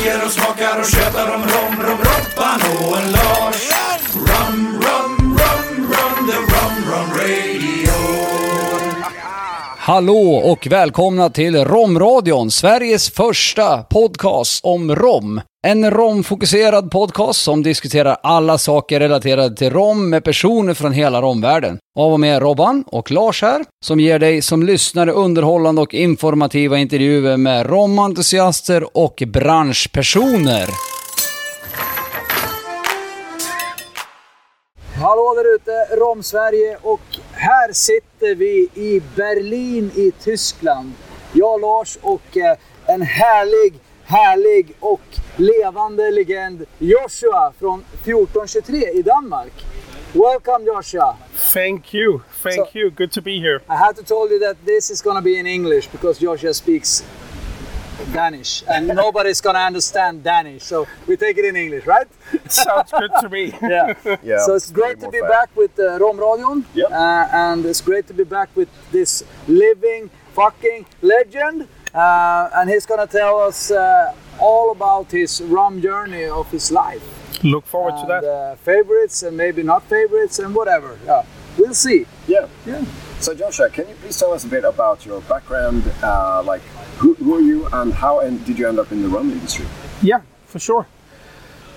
dricker och smakar och tjötar om rom, rom, Robban och en Lars. Hallå och välkomna till Romradion, Sveriges första podcast om rom. En romfokuserad podcast som diskuterar alla saker relaterade till rom med personer från hela romvärlden. Av och med Robban och Lars här, som ger dig som lyssnare underhållande och informativa intervjuer med romentusiaster och branschpersoner. Hallå där ute, Rom-Sverige och här sitter vi i Berlin i Tyskland. Jag, Lars och eh, en härlig, härlig och levande legend Joshua från 1423 i Danmark. Welcome Joshua. Thank you, thank So- you. Good to be here. I had to tell you that this is gonna be in English because Joshua speaks Danish and nobody's gonna understand Danish. So we take it in English, right? Sounds good to me. Yeah. Yeah, so it's it's great to be fair. back with uh, Romradion. Yep. Uh, and it's great to be back with this living fucking legend. Uh, and he's gonna tell us uh, all about his rum journey of his life. Look forward to that. Uh, favorites and maybe not favorites and whatever. Yeah. We'll see. Yeah. Yeah. So Joshua, can you please tell us a bit about your background? Uh, like, who, who are you, and how and did you end up in the rum industry? Yeah, for sure.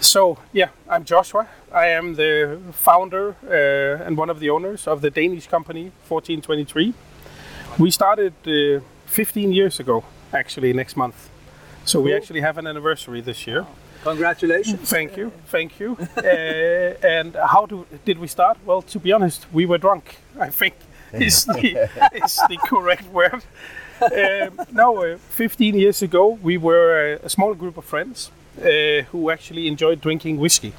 So, yeah, I'm Joshua. I am the founder uh, and one of the owners of the Danish company 1423. We started uh, 15 years ago, actually, next month. So we actually have an anniversary this year. Congratulations. Thank you, thank you. uh, and how do, did we start? Well, to be honest, we were drunk. I think is the is the correct word. Um, no, uh, 15 years ago, we were a, a small group of friends uh, who actually enjoyed drinking whiskey,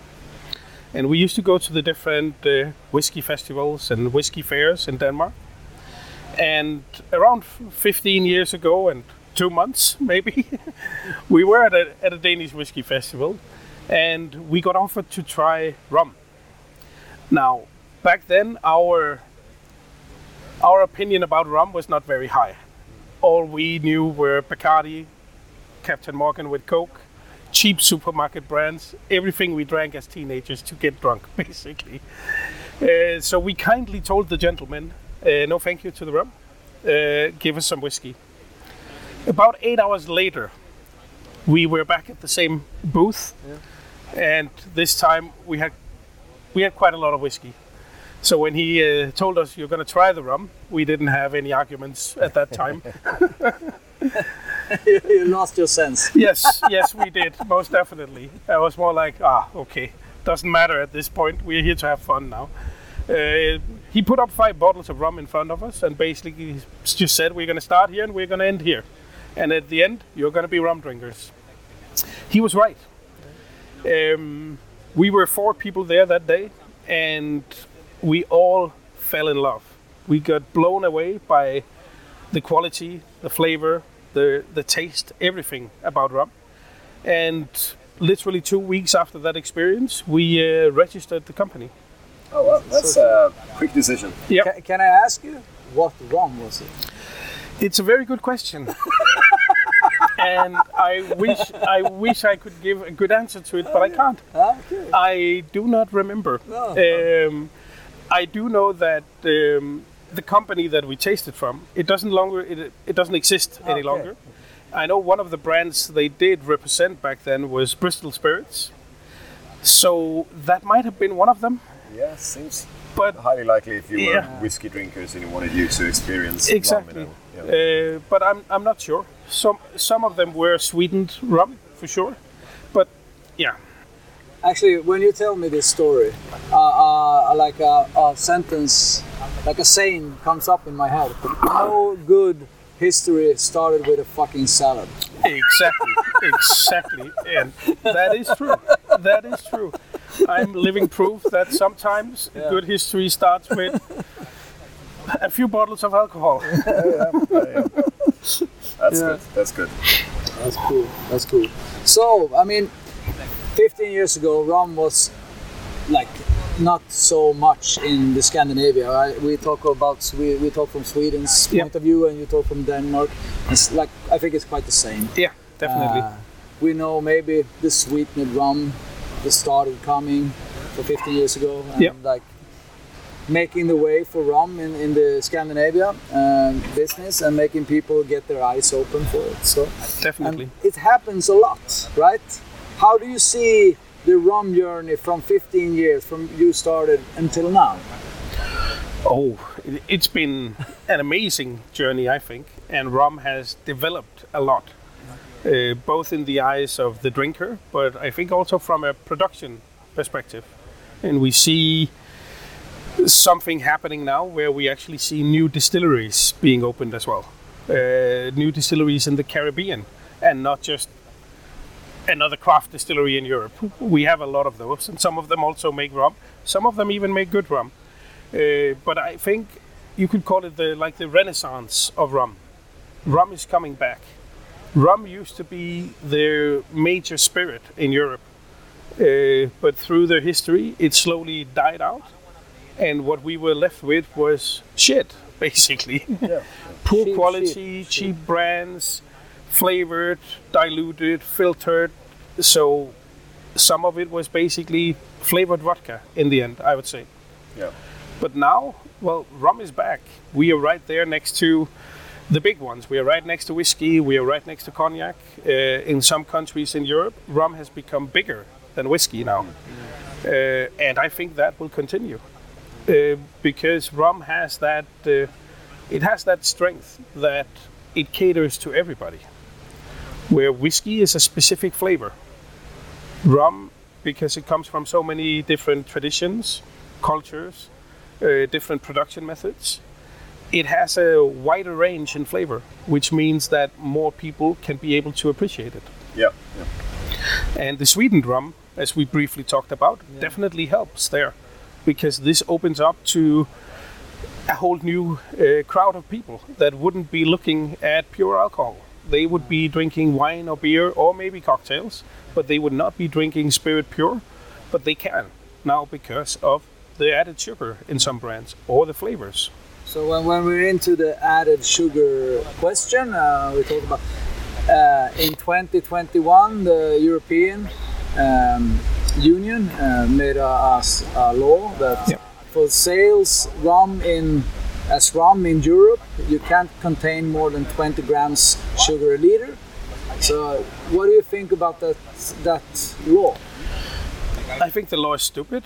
and we used to go to the different uh, whiskey festivals and whiskey fairs in Denmark. And around 15 years ago and two months, maybe, we were at a, at a Danish whiskey festival and we got offered to try rum. Now, back then, our our opinion about rum was not very high. All we knew were Bacardi, Captain Morgan with Coke, cheap supermarket brands, everything we drank as teenagers to get drunk, basically. Uh, so we kindly told the gentleman, uh, no thank you to the rum, uh, give us some whiskey. About eight hours later, we were back at the same booth, and this time we had we had quite a lot of whiskey. So when he uh, told us you're going to try the rum, we didn't have any arguments at that time. you lost your sense. yes, yes, we did most definitely. I was more like, ah, okay, doesn't matter at this point. We're here to have fun now. Uh, he put up five bottles of rum in front of us and basically just said, we're going to start here and we're going to end here. And at the end, you're going to be rum drinkers. He was right. Um, we were four people there that day, and we all fell in love. We got blown away by the quality, the flavor, the the taste, everything about rum. And literally two weeks after that experience, we uh, registered the company. Oh, well, that's a quick decision. Yeah, Ca- can I ask you what rum was it? it's a very good question. and I wish I wish I could give a good answer to it, but I can't. Okay. I do not remember. No. Um, I do know that um, the company that we tasted from it doesn't longer it, it doesn't exist any Okay. longer. I know one of the brands they did represent back then was Bristol Spirits, so that might have been one of them. Yeah, seems But highly likely if you were whiskey drinkers and you wanted you to experience rum, exactly, you know, yeah. uh, but I'm I'm not sure. Some some of them were sweetened rum for sure, but yeah. Actually, when you tell me this story, uh, like a, a sentence, like a saying comes up in my head. No good history started with a fucking salad. Exactly, exactly, and that is true. That is true. I'm living proof that sometimes Yeah. good history starts with a few bottles of alcohol. That's Yeah. good. That's good. That's cool. That's cool. So, I mean, 15 years ago, rum was like not so much in the Scandinavia. Right? We talk about Swe- we talk from Sweden's Yeah. point of view, and you talk from Denmark. It's like I think it's quite the same. Yeah, definitely. Uh, we know maybe the sweetened rum that started coming for 50 years ago, and Yep. like making the way for rum in, in the Scandinavia um, business and making people get their eyes open for it. So Definitely. it happens a lot, right? How do you see the rum journey from 15 years from you started until now? Oh, it- it's been an amazing journey, I think, and rum has developed a lot, uh, both in the eyes of the drinker, but I think also from a production perspective. And we see something happening now where we actually see new distilleries being opened as well, uh, new distilleries in the Caribbean, and not just another craft distillery in Europe. We have a lot of those, and some of them also make rum. Some of them even make good rum. Uh, but I think you could call it the like the renaissance of rum. Rum is coming back. Rum used to be the major spirit in Europe, uh, but through the history, it slowly died out, and what we were left with was shit, basically. Poor Cheap quality, shit. cheap brands, flavored, diluted, filtered. So some of it was basically flavored vodka in the end, I would say. Yeah. But now, well, rum is back. We are right there next to the big ones. We are right next to whiskey. We are right next to cognac. Uh, in some countries in Europe, rum has become bigger than whiskey now. Uh, and I think that will continue. Uh, because rum has that, uh, it has that strength that it caters to everybody. Where whiskey is a specific flavor. Rum, because it comes from so many different traditions, cultures, uh, different production methods. It has a wider range in flavor, which means that more people can be able to appreciate it. Yeah. yeah. And the sweetened rum, as we briefly talked about, definitely helps there, because this opens up to a whole new uh, crowd of people that wouldn't be looking at pure alcohol. They would be drinking wine or beer or maybe cocktails, but they would not be drinking spirit pure. But they can now because of the added sugar in some brands or the flavors. So when, when we're into the added sugar question, uh, we talk about uh, in 2021 the European um, Union uh, made a law that Yep. for sales rum in as rum in Europe you can't contain more than 20 grams sugar a liter. So what do you think about that that law? I think the law is stupid,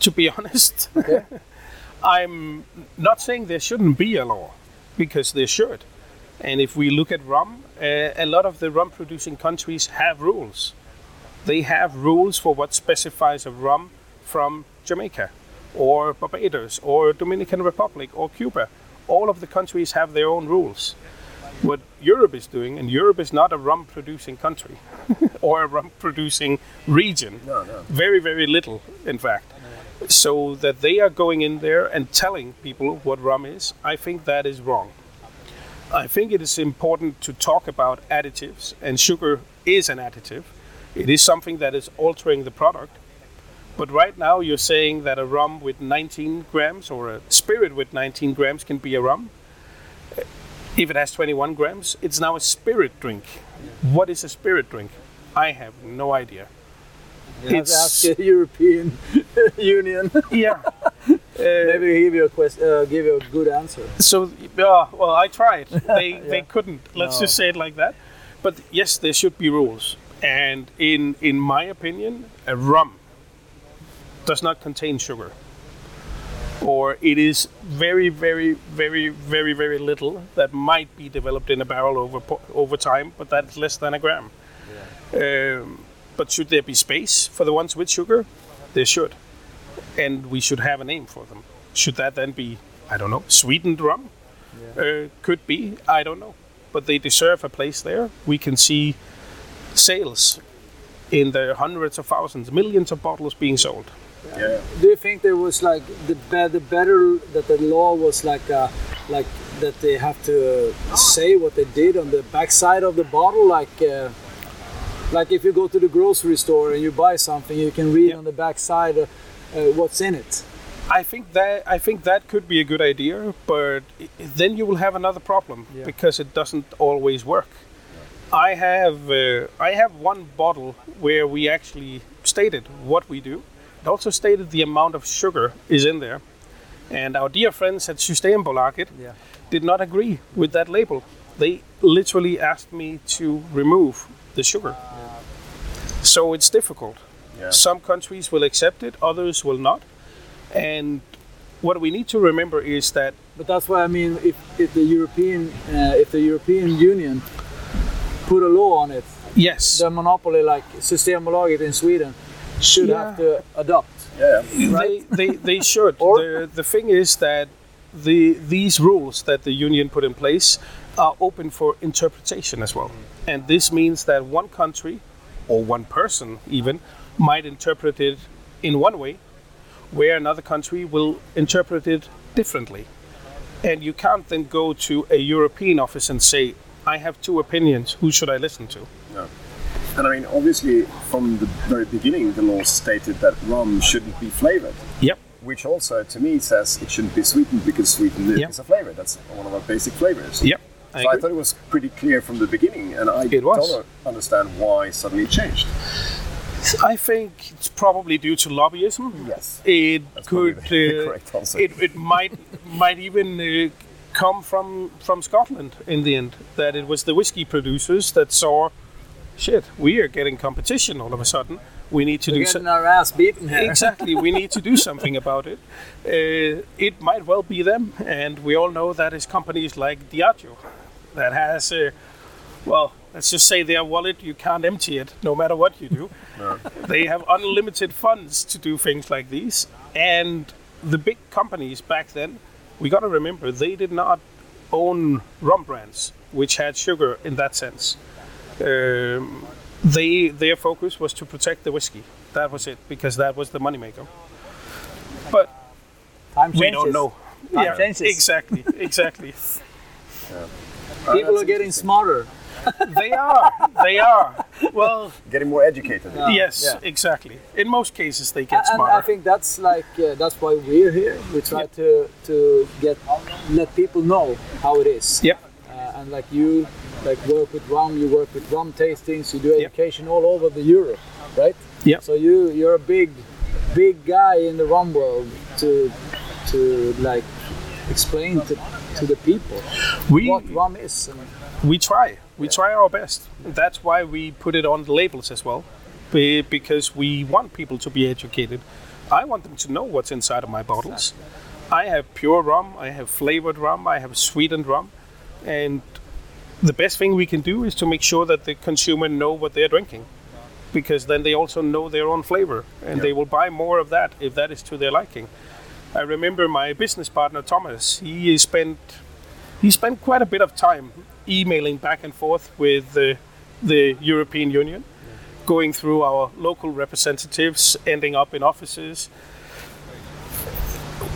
to be honest. Okay. I'm not saying there shouldn't be a law, because there should. And if we look at rum, uh, a lot of the rum producing countries have rules. They have rules for what specifies a rum from Jamaica, or Barbados, or Dominican Republic, or Cuba. All of the countries have their own rules. What Europe is doing, and Europe is not a rum producing country or a rum producing region. No, no. Very, very little, in fact. So that they are going in there and telling people what rum is, I think that is wrong. I think it is important to talk about additives, and sugar is an additive. It is something that is altering the product. But right now, you're saying that a rum with 19 grams or a spirit with 19 grams can be a rum. If it has 21 grams, it's now a spirit drink. What is a spirit drink? I have no idea. You It's- ask the European Union. Yeah. Maybe give you a quest- uh, give you a good answer. So, yeah, well, I tried. They they couldn't. Let's No. just say it like that. But yes, there should be rules. And in in my opinion, a rum does not contain sugar, or it is very, very, very, very, very little that might be developed in a barrel over over time, but that's less than a gram. Um, but should there be space for the ones with sugar? There should, and we should have a name for them. Should that then be, I don't know, sweetened rum? Uh, could be, I don't know, but they deserve a place there. We can see sales in the hundreds of thousands, millions of bottles being sold. Yeah. Do you think there was like the be- the better that the law was like uh, like that they have to uh, say what they did on the backside of the bottle, like uh, like if you go to the grocery store and you buy something, you can read Yeah. on the backside uh, uh, what's in it. I think that I think that could be a good idea, but then you will have another problem Yeah. because it doesn't always work. I have uh, I have one bottle where we actually stated what we do. It also stated the amount of sugar is in there, and our dear friends at Systembolaget Yeah. did not agree with that label. They literally asked me to remove the sugar. So it's difficult. Yeah. Some countries will accept it, others will not. And what we need to remember is that But that's why I mean, if, if the European uh, if the European Union put a law on it, yes, the monopoly like Systembolaget in Sweden should Yeah. have to adopt. Yeah. they, they, they should. Or- the, the thing is that the these rules that the union put in place are open for interpretation as well. And this means that one country or one person even might interpret it in one way where another country will interpret it differently. And you can't then go to a European office and say, I have two opinions, who should I listen to? And I mean, obviously, from the very beginning, the law stated that rum shouldn't be flavored, Yep. which also, to me, says it shouldn't be sweetened because sweetened Yeah. is a flavor. That's one of our basic flavors. Yep. So I I thought it was pretty clear from the beginning, and I don't understand why suddenly it changed. I think it's probably due to lobbyism. Yes. It That's could. the uh, correct answer. It, it might might even uh, come from from Scotland in the end. That it was the whiskey producers that saw, shit, we are getting competition all of a sudden. We need to We're do getting something. our ass beaten here. Exactly, we need to do something about it. Uh, it might well be them, and we all know that is companies like Diageo that has, uh, well, let's just say their wallet, you can't empty it no matter what you do. They have unlimited funds to do things like these. And the big companies back then, we got to remember, they did not own rum brands, which had sugar in that sense. Um, they their focus was to protect the whiskey. That was it, because that was the moneymaker. But Time we changes. don't know. Time changes. exactly, exactly. People are getting smarter. they are, they are. Well, Getting more educated. yes, yeah. exactly. In most cases, they get and smarter. I think that's like uh, that's why we're here. We try to to get let people know how it is. Yep. Uh, and like you, like work with rum, you work with rum tastings, you do Yep. education all over the Europe, right? Yep. So you you're a big, big guy in the rum world to to like explain to, to the people we what rum is. We try. We try our best. That's why we put it on the labels as well, because we want people to be educated. I want them to know what's inside of my bottles. I have pure rum. I have flavored rum. I have sweetened rum, and the best thing we can do is to make sure that the consumer know what they're drinking, because then they also know their own flavor, and they will buy more of that if that is to their liking. I remember my business partner Thomas. He spent he spent quite a bit of time emailing back and forth with the, the European Union, going through our local representatives, ending up in offices.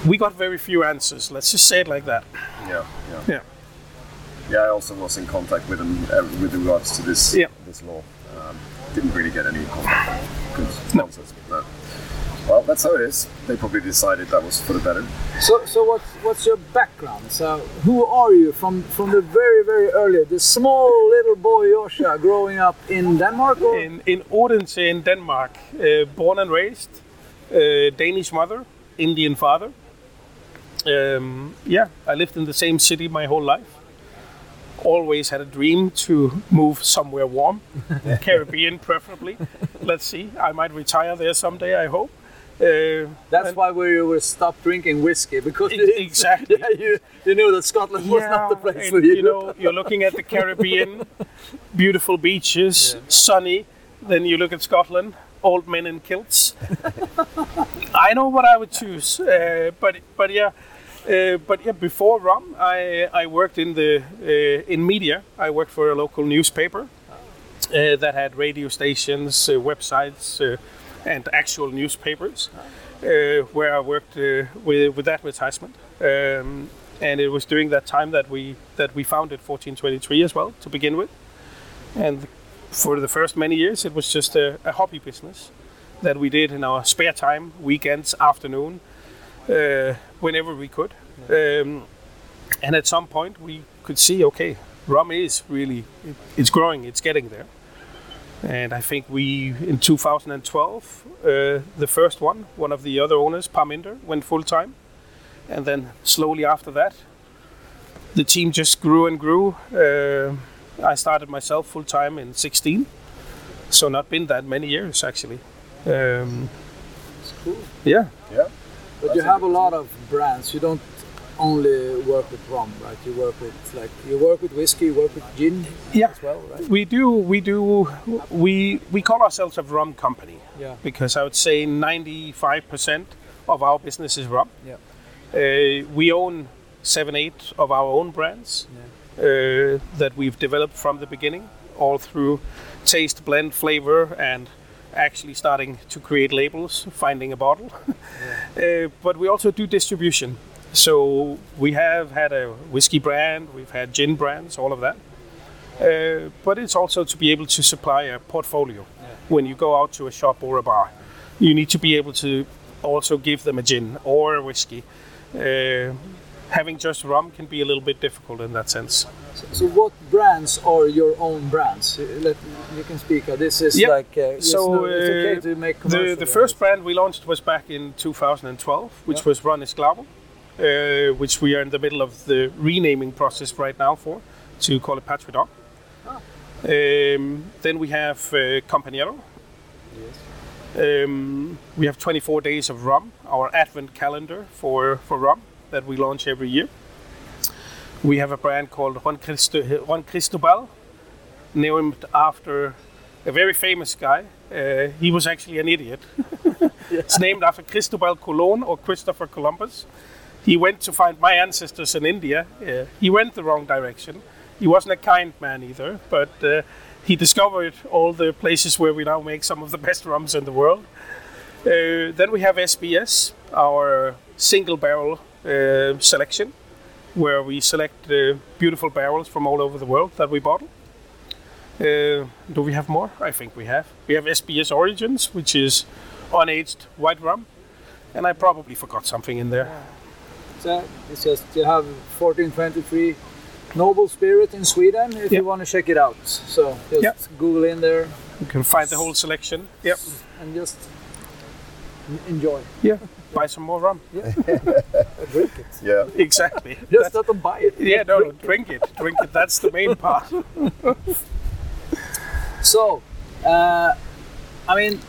We got very few answers. Let's just say it like that. Yeah, yeah. Yeah. Yeah, I also was in contact with them uh, with regards to this Yeah. this law. Um, didn't really get any contact. Good No. answers. No. Well, that's how it is. They probably decided that was for the better. so so what's what's your background? So who are you from from the very very early, the small little boy Joshua growing up in Denmark? Or? In, in Odense, in Denmark, uh, born and raised, uh, Danish mother, Indian father. Um, yeah, I lived in the same city my whole life. Always had a dream to move somewhere warm, Caribbean preferably. Let's see, I might retire there someday. I hope. Uh, That's why we were stopped drinking whiskey because Ex- exactly. yeah, you, you knew that Scotland was not the place for you. You know, you're looking at the Caribbean, beautiful beaches, sunny. Then you look at Scotland, old men in kilts. I know what I would choose, uh, but but yeah, uh, but yeah. Before rum, I I worked in the uh, in media. I worked for a local newspaper uh, that had radio stations, uh, websites, uh, and actual newspapers, where I worked with with advertisement. Um, and it was during that time that we that we founded 1423 as well to begin with. And for the first many years, it was just a, a hobby business that we did in our spare time, weekends, afternoon, uh, whenever we could. Um, and at some point, we could see, okay, rum is really it's growing. It's getting there. And I think we in 2012, uh, the first one, one of the other owners, Parminder, went full time, and then slowly after that, the team just grew and grew. Uh, I started myself full time in 16, so not been that many years actually. Um, It's cool. yeah, Yeah. But you have a lot of brands. You don't only work with rum, right? You work with like you work with whiskey, you work with gin yeah. as well, right? We do, we do, we we call ourselves a rum company Yeah. because I would say 95% of our business is rum. Yeah. Uh, we own seven, eight of our own brands uh, that we've developed from the beginning, all through taste, blend, flavor, and actually starting to create labels, finding a bottle. uh, but we also do distribution. So we have had a whiskey brand, we've had gin brands, all of that. Uh, but it's also to be able to supply a portfolio when you go out to a shop or a bar. You need to be able to also give them a gin or a whiskey. Uh, having just rum can be a little bit difficult in that sense. So what brands are your own brands? Let, you can speak. Uh, this is Yeah. like uh, So, no- it's okay uh, to make The, the first brand we launched was back in 2012, which Yeah. was Ron Esclavo, uh, which we are in the middle of the renaming process right now for to call it Patria Dog. Ah. Um, then we have uh, Compañero. Um, we have 24 days of rum, our advent calendar for, for rum that we launch every year. We have a brand called Juan, Cristo, Juan Cristobal, named after a very famous guy. Uh, he was actually an idiot. It's named after Cristobal Colon or Christopher Columbus. He went to find my ancestors in India. Uh, he went the wrong direction. He wasn't a kind man either, but uh, he discovered all the places where we now make some of the best rums in the world. Uh, then we have SBS, our single barrel uh, selection, where we select uh, beautiful barrels from all over the world that we bottle. Uh, do we have more? I think we have. We have SBS Origins, which is unaged white rum, and I probably forgot something in there. So it's just you have 1423 Noble Spirit in Sweden if Yeah. you want to check it out. So just Yeah. Google in there You can find the whole selection. Yep. and just enjoy. Yeah. Buy some more rum. Drink it. Yeah. Exactly. Just not to buy it. yeah. No. no, Drink it. Drink it. That's the main part. So, uh, I mean,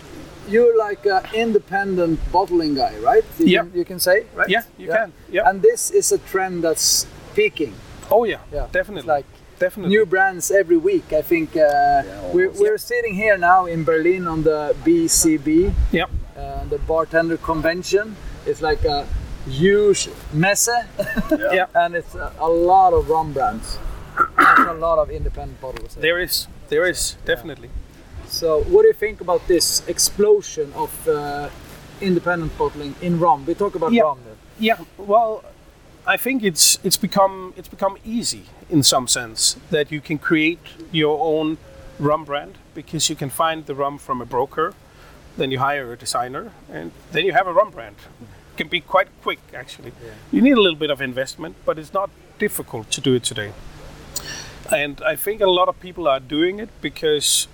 you're like an independent bottling guy, right? You Yeah. Can, you can say, right? Yeah. You can. Yeah. And this is a trend that's peaking. Oh yeah. Yeah. Definitely. It's like Definitely. new brands every week. I think uh, we're, almost. we're sitting here now in Berlin on the BCB, Yep. uh, the bartender convention. It's like a huge messe, Yeah. and it's a, a lot of rum brands. A lot of independent bottlers. there. There is. There is definitely. So, what do you think about this explosion of uh, independent bottling in rum? We talk about Yeah. rum. There. Yeah, well, I think it's it's become it's become easy in some sense that you can create your own rum brand because you can find the rum from a broker, then you hire a designer, and then you have a rum brand. Can be quite quick actually. You need a little bit of investment, but it's not difficult to do it today. And I think a lot of people are doing it because,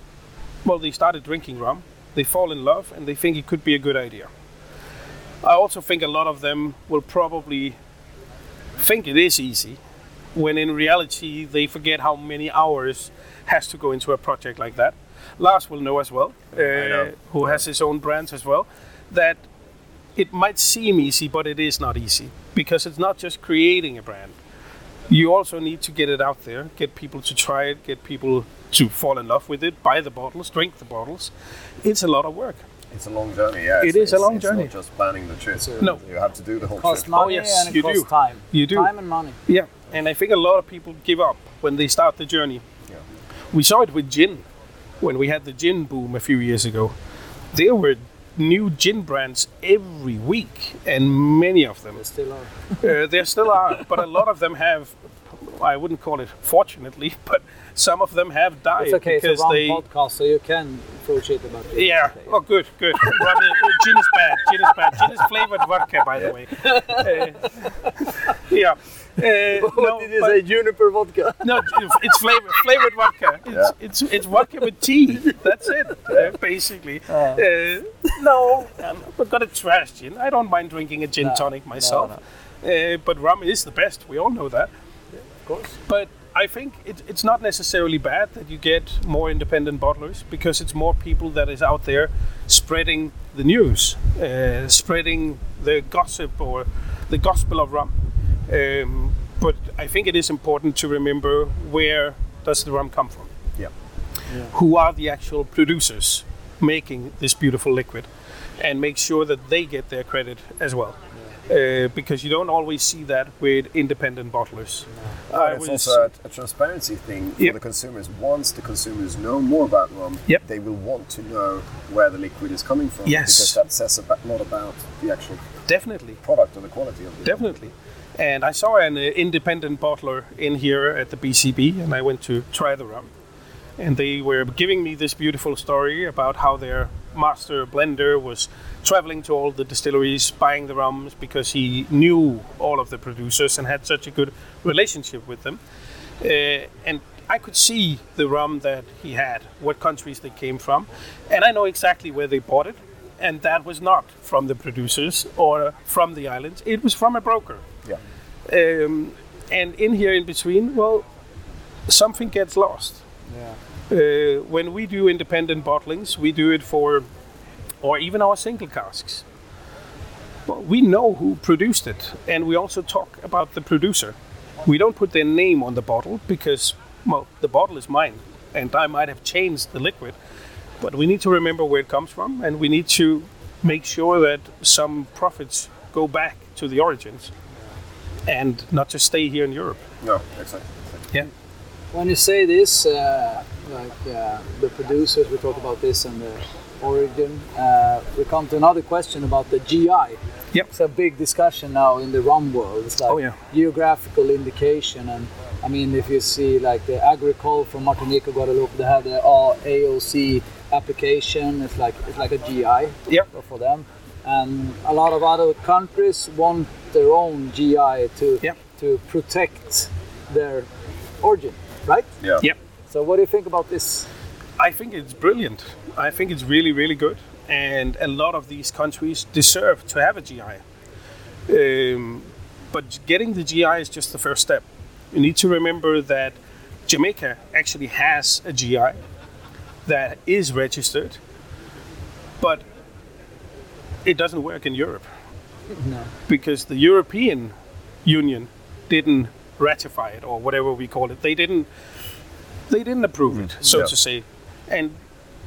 well, they started drinking rum, they fall in love, and they think it could be a good idea. I also think a lot of them will probably think it is easy, when in reality they forget how many hours has to go into a project like that. Lars will know as well, uh, know. who has his own brands as well, that it might seem easy, but it is not easy because it's not just creating a brand. You also need to get it out there, get people to try it, get people to fall in love with it, buy the bottles, drink the bottles. It's a lot of work. It's a long journey. Yeah. It It's- is a it's- long it's journey. Not just planning the trip. No. You have to do the whole It costs trip. money oh, yes, and it you costs do. time. You do. Time and money. Yeah, and I think a lot of people give up when they start the journey. Yeah. We saw it with gin when we had the gin boom a few years ago. There were new gin brands every week, and many of them. They still are. Uh, there still are, but a lot of them have. I wouldn't call it fortunately, but some of them have died It's okay. It's a because they. podcast, so you can approach it about it. Yeah. It's okay. Oh, good, good. Rum is- gin is bad. Gin is bad. Gin is flavored vodka, by the way. Uh, yeah. Uh, no, did you say? Juniper vodka? No, it's flavored flavored vodka. It's, it's it's vodka with tea. That's it, uh, basically. Uh, no, I'm not gonna trash gin. I don't mind drinking a gin No, tonic myself. no. Uh, but rum is the best. We all know that. Of course. But I think it, it's not necessarily bad that you get more independent bottlers because it's more people that is out there spreading the news, uh, spreading the gossip or the gospel of rum. Um, but I think it is important to remember where does the rum come from? Yeah. Who are the actual producers making this beautiful liquid? And make sure that they get their credit as well. Uh, because you don't always see that with independent bottlers. I it's also a, a transparency thing for Yep. the consumers. Once the consumers know more about rum, Yep. they will want to know where the liquid is coming from. Yes. Because that says a lot about the actual Definitely. product or the quality of the Definitely. And I saw an uh, independent bottler in here at the BCB, and I went to try the rum. And they were giving me this beautiful story about how their master blender was traveling to all the distilleries, buying the rums because he knew all of the producers and had such a good relationship with them. Uh, and I could see the rum that he had, what countries they came from, and I know exactly where they bought it. And that was not from the producers or from the islands; it was from a broker. Yeah. Um, and in here in between, well, something gets lost. Yeah. Uh, when we do independent bottlings, we do it for, or even our single casks. Well, we know who produced it, and we also talk about the producer. We don't put their name on the bottle because, well, the bottle is mine, and I might have changed the liquid, but we need to remember where it comes from, and we need to make sure that some profits go back to the origins, and not just stay here in Europe. No, exactly. Yeah. When you say this, uh, like uh, the producers, we talk about this and the origin. Uh, we come to another question about the GI. Yep. It's a big discussion now in the rum world. It's like Oh, yeah. geographical indication, and I mean, if you see like the Agricole from Martinique or Guadeloupe, they have the AOC application. It's like it's like a GI Yep. for them, and a lot of other countries want their own GI to Yep. to protect their origin, right? Yeah. Yep. So what do you think about this? I think it's brilliant. I think it's really, really good. And a lot of these countries deserve to have a GI. Um, but getting the GI is just the first step. You need to remember that Jamaica actually has a GI that is registered, but it doesn't work in Europe No. because the European Union didn't ratify it or whatever we call it. They didn't they didn't approve it, so Yeah. to say. And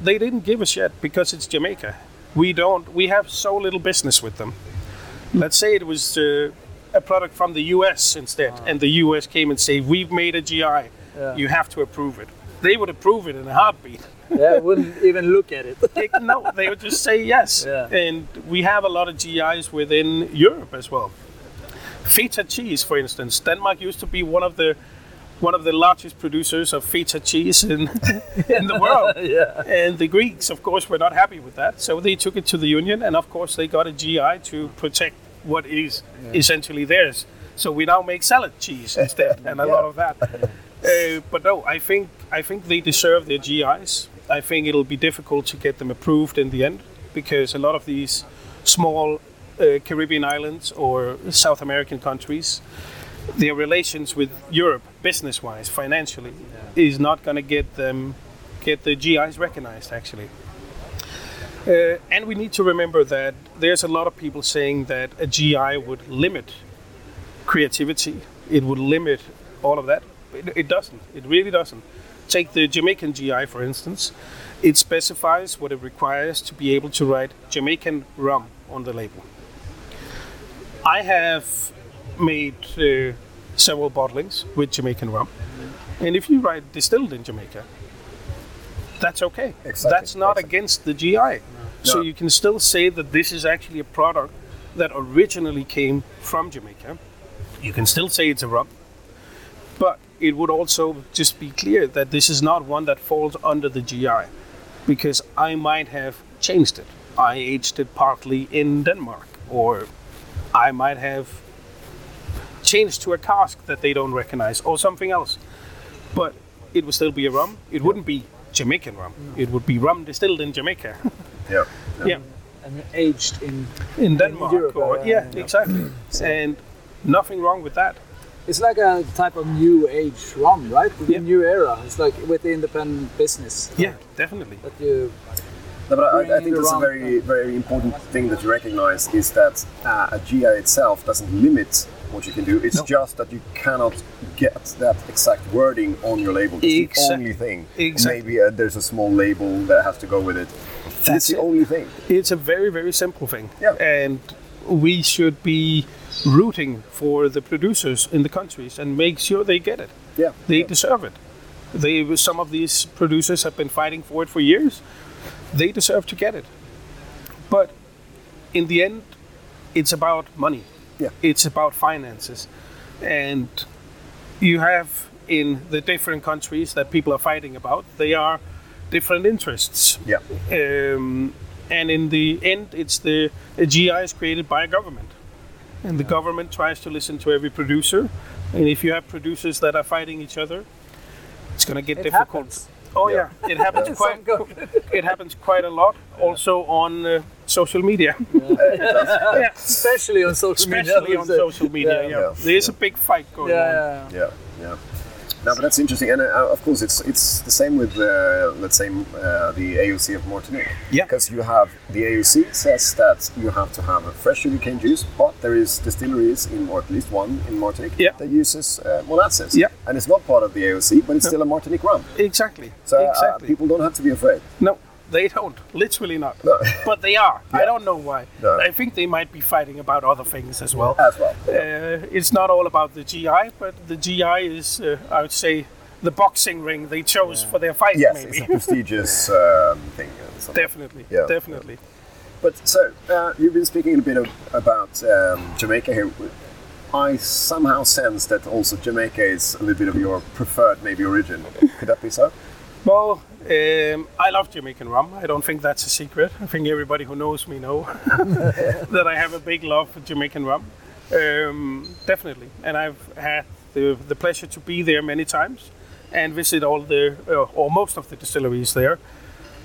they didn't give a shit because it's Jamaica. We don't we have so little business with them. Let's say it was uh, a product from the US instead and the US came and say we've made a GI. Yeah. You have to approve it. They would approve it in a heartbeat. Yeah, wouldn't even look at it. They- no, they would just say yes. Yeah. And we have a lot of GIs within Europe as well. Feta cheese, for instance, Denmark used to be one of the one of the largest producers of feta cheese in in the world. yeah. And the Greeks, of course, were not happy with that, so they took it to the Union, and of course, they got a GI to protect what is essentially theirs. So we now make salad cheese instead, and a lot of that. Uh, but no, I think I think they deserve their GIs. I think it'll be difficult to get them approved in the end because a lot of these small uh, Caribbean islands or South American countries, their relations with Europe, business-wise, financially, is not going to get them get the GIs recognized. Actually, uh, and we need to remember that there's a lot of people saying that a GI would limit creativity. It would limit all of that. It, it doesn't. It really doesn't. Take the Jamaican GI, for instance. It specifies what it requires to be able to write Jamaican rum on the label. I have made uh, several bottlings with Jamaican rum. And if you write distilled in Jamaica, that's okay. Exactly, That's not exactly. against the GI. So No. you can still say that this is actually a product that originally came from Jamaica. You can still say it's a rum. But it would also just be clear that this is not one that falls under the GI because I might have changed it. I aged it partly in Denmark or I might have changed to a cask that they don't recognize or something else. But it would still be a rum. It wouldn't be Jamaican rum. It would be rum distilled in Jamaica. Yeah. yeah. And aged in. In Denmark. Europe, or, uh, yeah, exactly. And nothing wrong with that. It's like a type of new age rum, right? The Yeah. new era. It's like with the independent business. Yeah, definitely. That you. No, but I, I think it that's a around. very, very important thing that you recognize is that uh, a GI itself doesn't limit what you can do. It's just that you cannot get that exact wording on your label. It's Exact- the only thing. exactly. Maybe uh, there's a small label that has to go with it. That's That's the it. only thing. It's a very, very simple thing. Yeah. And we should be rooting for the producers in the countries and make sure they get it. Yeah. They yeah. deserve it. They some of these producers have been fighting for it for years. They deserve to get it. But in the end, it's about money. Yeah. It's about finances. And you have in the different countries that people are fighting about, they are different interests. Yeah. Um, and in the end, it's the a GI is created by a government, and the government tries to listen to every producer. And if you have producers that are fighting each other, it's going to get It difficult. happens. Oh Yeah. yeah, it happens Some quite. It happens quite a lot. Also on uh, social media, yeah, Especially on social media. especially on social media. Yeah. Yeah, Yeah. there is a big fight going Yeah, on. yeah, yeah. No, but that's interesting, and uh, of course, it's it's the same with uh, let's say uh, the AOC of Martinique. Yeah. Because you have the AOC says that you have to have a fresh sugarcane juice, but there is distilleries in, or at least one in Martinique Yeah. that uses uh, molasses. Yeah. And it's not part of the AOC, but it's still a Martinique rum. Exactly. So uh, exactly. people don't have to be afraid. No, they don't. Literally not. No. But they are. I don't know why. No. I think they might be fighting about other things as well. As well. Uh, it's not all about the GI, but the GI is, uh, I would say, the boxing ring they chose for their fight. Yes, maybe. it's a prestigious um, thing. definitely. Yeah. Definitely. But so uh, you've been speaking a bit of, about um, Jamaica here. I somehow sense that also Jamaica is a little bit of your preferred maybe origin. Could that be so? Well, um, I love Jamaican rum. I don't think that's a secret. I think everybody who knows me know that I have a big love for Jamaican rum. Um, definitely, and I've had the, the pleasure to be there many times and visit all the uh, or most of the distilleries there.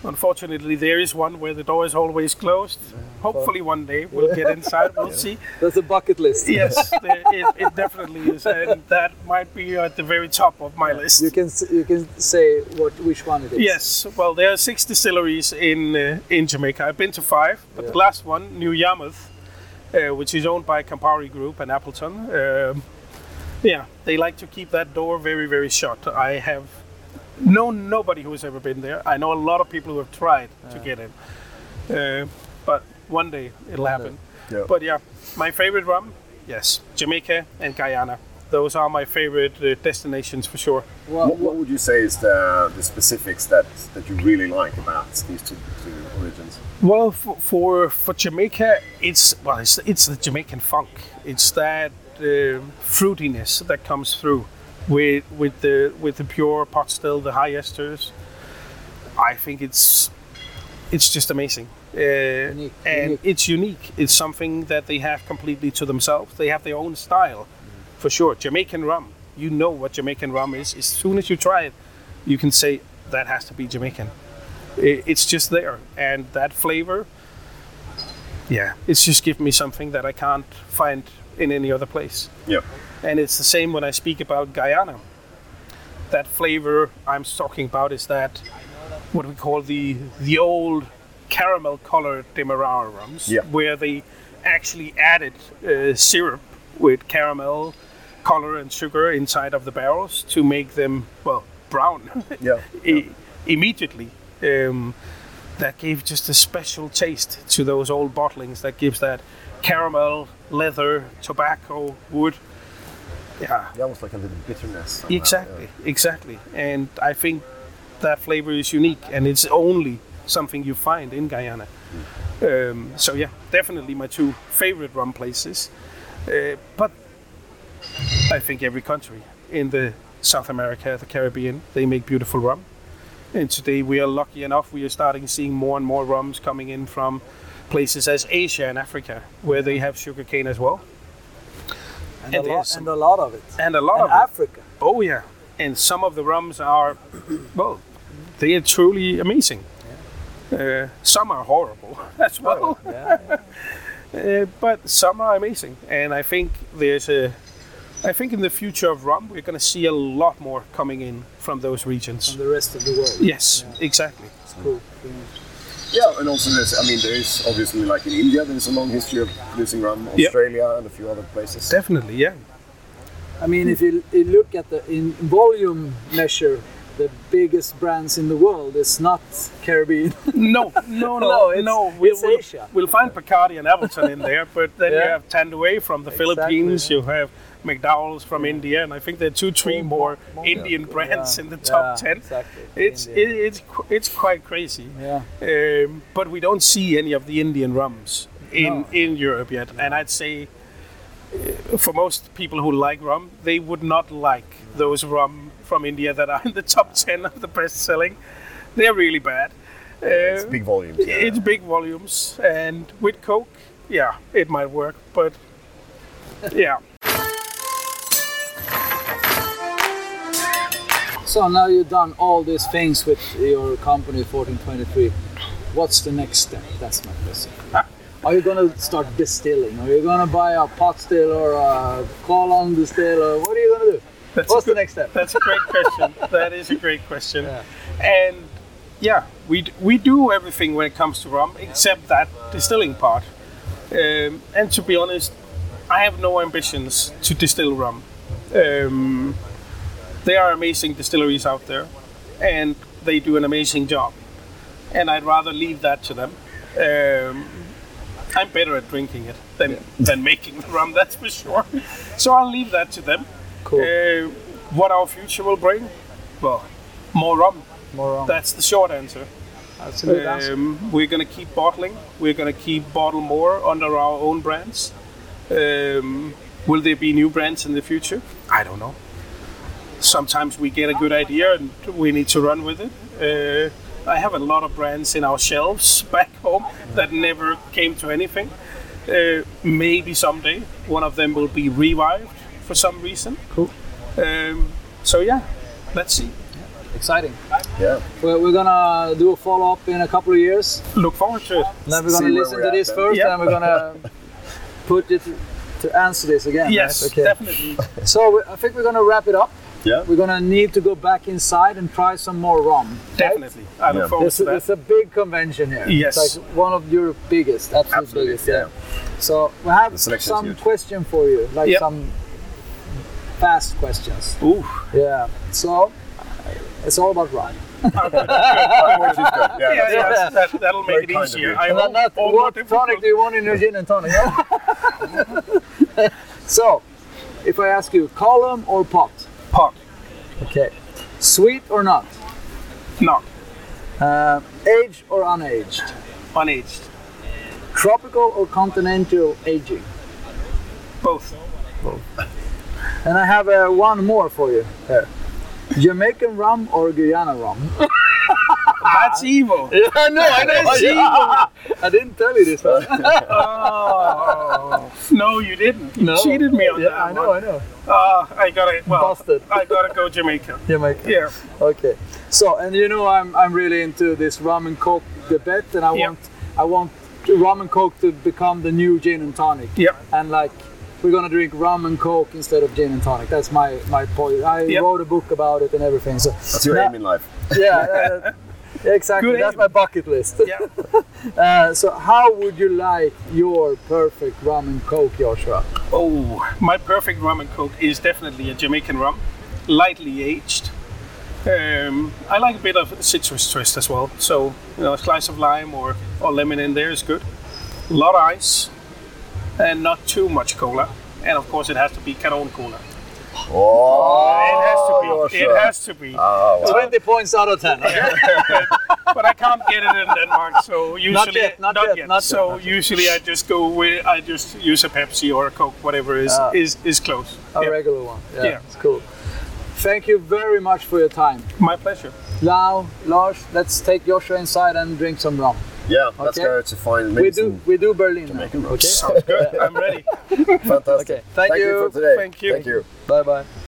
Unfortunately, there is one where the door is always closed. Hopefully, one day we'll get inside. We'll see. That's a bucket list. Yes, there, it, it definitely is, and that might be at the very top of my list. You can you can say what which one it is. Yes, well, there are six distilleries in uh, in Jamaica. I've been to five, but the last one, New Yarmouth, uh, which is owned by Campari Group and Appleton. Um, yeah, they like to keep that door very, very shut. I have known nobody who has ever been there. I know a lot of people who have tried to get in, uh, but one day it'll happen. Yeah. But yeah, my favorite rum, yes, Jamaica and Guyana. Those are my favorite uh, destinations for sure. Well, What, what would you say is the, the specifics that, that you really like about these two, two origins? Well, for, for for Jamaica, it's well, it's, it's the Jamaican funk. It's that uh, fruitiness that comes through with with the with the pure pot still, the high esters. I think it's it's just amazing. Uh, Unique, and unique. it's unique. It's something that they have completely to themselves. They have their own style, for sure. Jamaican rum. You know what Jamaican rum is. As soon as you try it, you can say that has to be Jamaican. It's just there, and that flavor. Yeah, it's just given me something that I can't find in any other place. Yeah. And it's the same when I speak about Guyana. That flavor I'm talking about is that what we call the the old caramel colored demerara rums, Yeah. where they actually added uh, syrup with caramel color and sugar inside of the barrels to make them well brown Yeah. I- immediately. Um, that gave just a special taste to those old bottlings. That gives that caramel, leather, tobacco, wood. Yeah, Yeah, almost like a little bitterness. exactly, exactly. And I think that flavor is unique, and it's only something you find in Guyana. Um, so yeah, definitely my two favorite rum places. Uh, but I think every country in the South America, the Caribbean, they make beautiful rum. And today we are lucky enough, we are starting seeing more and more rums coming in from places as Asia and Africa, where they have sugarcane as well. and, And a, lot, and a lot of it. and a lot and of it. Africa. Oh yeah, and some of the rums are, well, they are truly amazing. Uh, some are horrible as well, Yeah. uh, but some are amazing. And I think there's a, I think in the future of rum we're going to see a lot more coming in from those regions. from the rest of the world. Yes, exactly. It's cool. Yeah, and also there's, I mean, there is obviously like in India, there's a long history of producing rum, Yeah. Australia and a few other places. Definitely, yeah. I mean, if you, you look at the in volume measure, the biggest brands in the world is not Caribbean. No, no, no, oh, No, it's- no. We'll, it's we'll- Asia. We'll find Bacardi and Appleton in there, but then you have Tanduay from the Philippines. You have McDowell's from India, and I think there are two, three more Indian brands Yeah, in the top yeah, ten. Exactly. It's it, it's it's quite crazy. yeah. Um, but we don't see any of the Indian rums in No. in Europe yet, and I'd say. uh, For most people who like rum, they would not like those rum from India that are in the top 10 of the best selling. They're really bad. Uh, It's big volumes. Yeah. it's big volumes, and with Coke, yeah, it might work, but yeah. So now you've done all these things with your company 1423. What's the next step? That's my question. Are you gonna start distilling? Are you gonna buy a pot still or a column distill or what are you gonna do? That's What's a the next step? That's a great question. that is a great question. Yeah. And yeah, we, we do everything when it comes to rum except that distilling part. Um, and to be honest, I have no ambitions to distill rum. Um, there are amazing distilleries out there, and they do an amazing job. And I'd rather leave that to them. Um, I'm better at drinking it than, than making the rum, that's for sure. So I'll leave that to them. Cool. Uh, what our future will bring? Well, more rum. More rum. That's the short answer. That's a good answer. Um, we're going to keep bottling. We're going to keep bottle more under our own brands. Um, will there be new brands in the future? I don't know. Sometimes we get a good idea and we need to run with it. Uh, I have a lot of brands in our shelves back home that never came to anything. Uh, maybe someday one of them will be revived for some reason. Cool. Um, so yeah, let's see. Exciting. Yeah. We're, we're gonna do a follow up in a couple of years. Look forward to it. Then we're gonna where listen to this then. first, Yeah. and we're gonna put it to answer this again. Yes, right? Okay. definitely. So I think we're gonna wrap it up. Yeah. We're gonna need to go back inside and try some more rum. right? Definitely. I look Yeah. forward It's to a, that. it's a big convention here. Yes. It's like one of Europe's biggest, absolute Absolutely, biggest. Yeah. So we have The selection is some huge. question for you, like Yep. some fast questions. Ooh. Yeah. So it's all about rum. Which is good. Yeah, Yeah, yeah, that, that'll make Very it easier. I And hope. not, Or more what difficult. tonic do you want in your gin and tonic? yeah? so, if I ask you, column or pot? Pot. Okay. Sweet or not? No. Uh, aged or unaged? Unaged. Tropical or continental aging? Both. Both. And I have uh, one more for you here. Jamaican rum or Guyana rum? That's evil. Yeah, I know, I That's evil. I didn't tell you this one. Oh. No, you didn't. You No. cheated me on yeah, that I know, one. I know. Uh, I gotta. Well, Busted. I gotta go Jamaica. Jamaica. Yeah. Okay. So, and you know, I'm I'm really into this rum and coke debate, and I Yeah. want I want rum and coke to become the new gin and tonic. Yeah. And like, we're gonna drink rum and coke instead of gin and tonic. That's my my point. I Yeah. wrote a book about it and everything. So That's your Now- aim in life. yeah, yeah, yeah, exactly. Good That's aim. my bucket list. Yeah. Uh, so, how would you like your perfect rum and coke, Joshua? Oh, my perfect rum and coke is definitely a Jamaican rum, lightly aged. Um, I like a bit of citrus twist as well. So, you know, a slice of lime or, or lemon in there is good. A lot of ice and not too much cola. And of course, it has to be Caron cola. Oh, it has to be. It has to be. Oh, wow. 20 points out of 10. but I can't get it in Denmark, so usually yet, not yet, not so yet, not yet. usually I just go with I just use a Pepsi or a Coke, whatever is Ah. is is close. A Yeah. regular one. Yeah, Yeah. it's cool. Thank you very much for your time. My pleasure. Now, Lars, let's take Joshua inside and drink some rum. Yeah, let's Okay. go to find We do we do Berlin now. Jamaican. Okay. Sounds good. I'm ready. Fantastic. Okay, thank you. you. for today. Thank you. Thank you. Bye bye.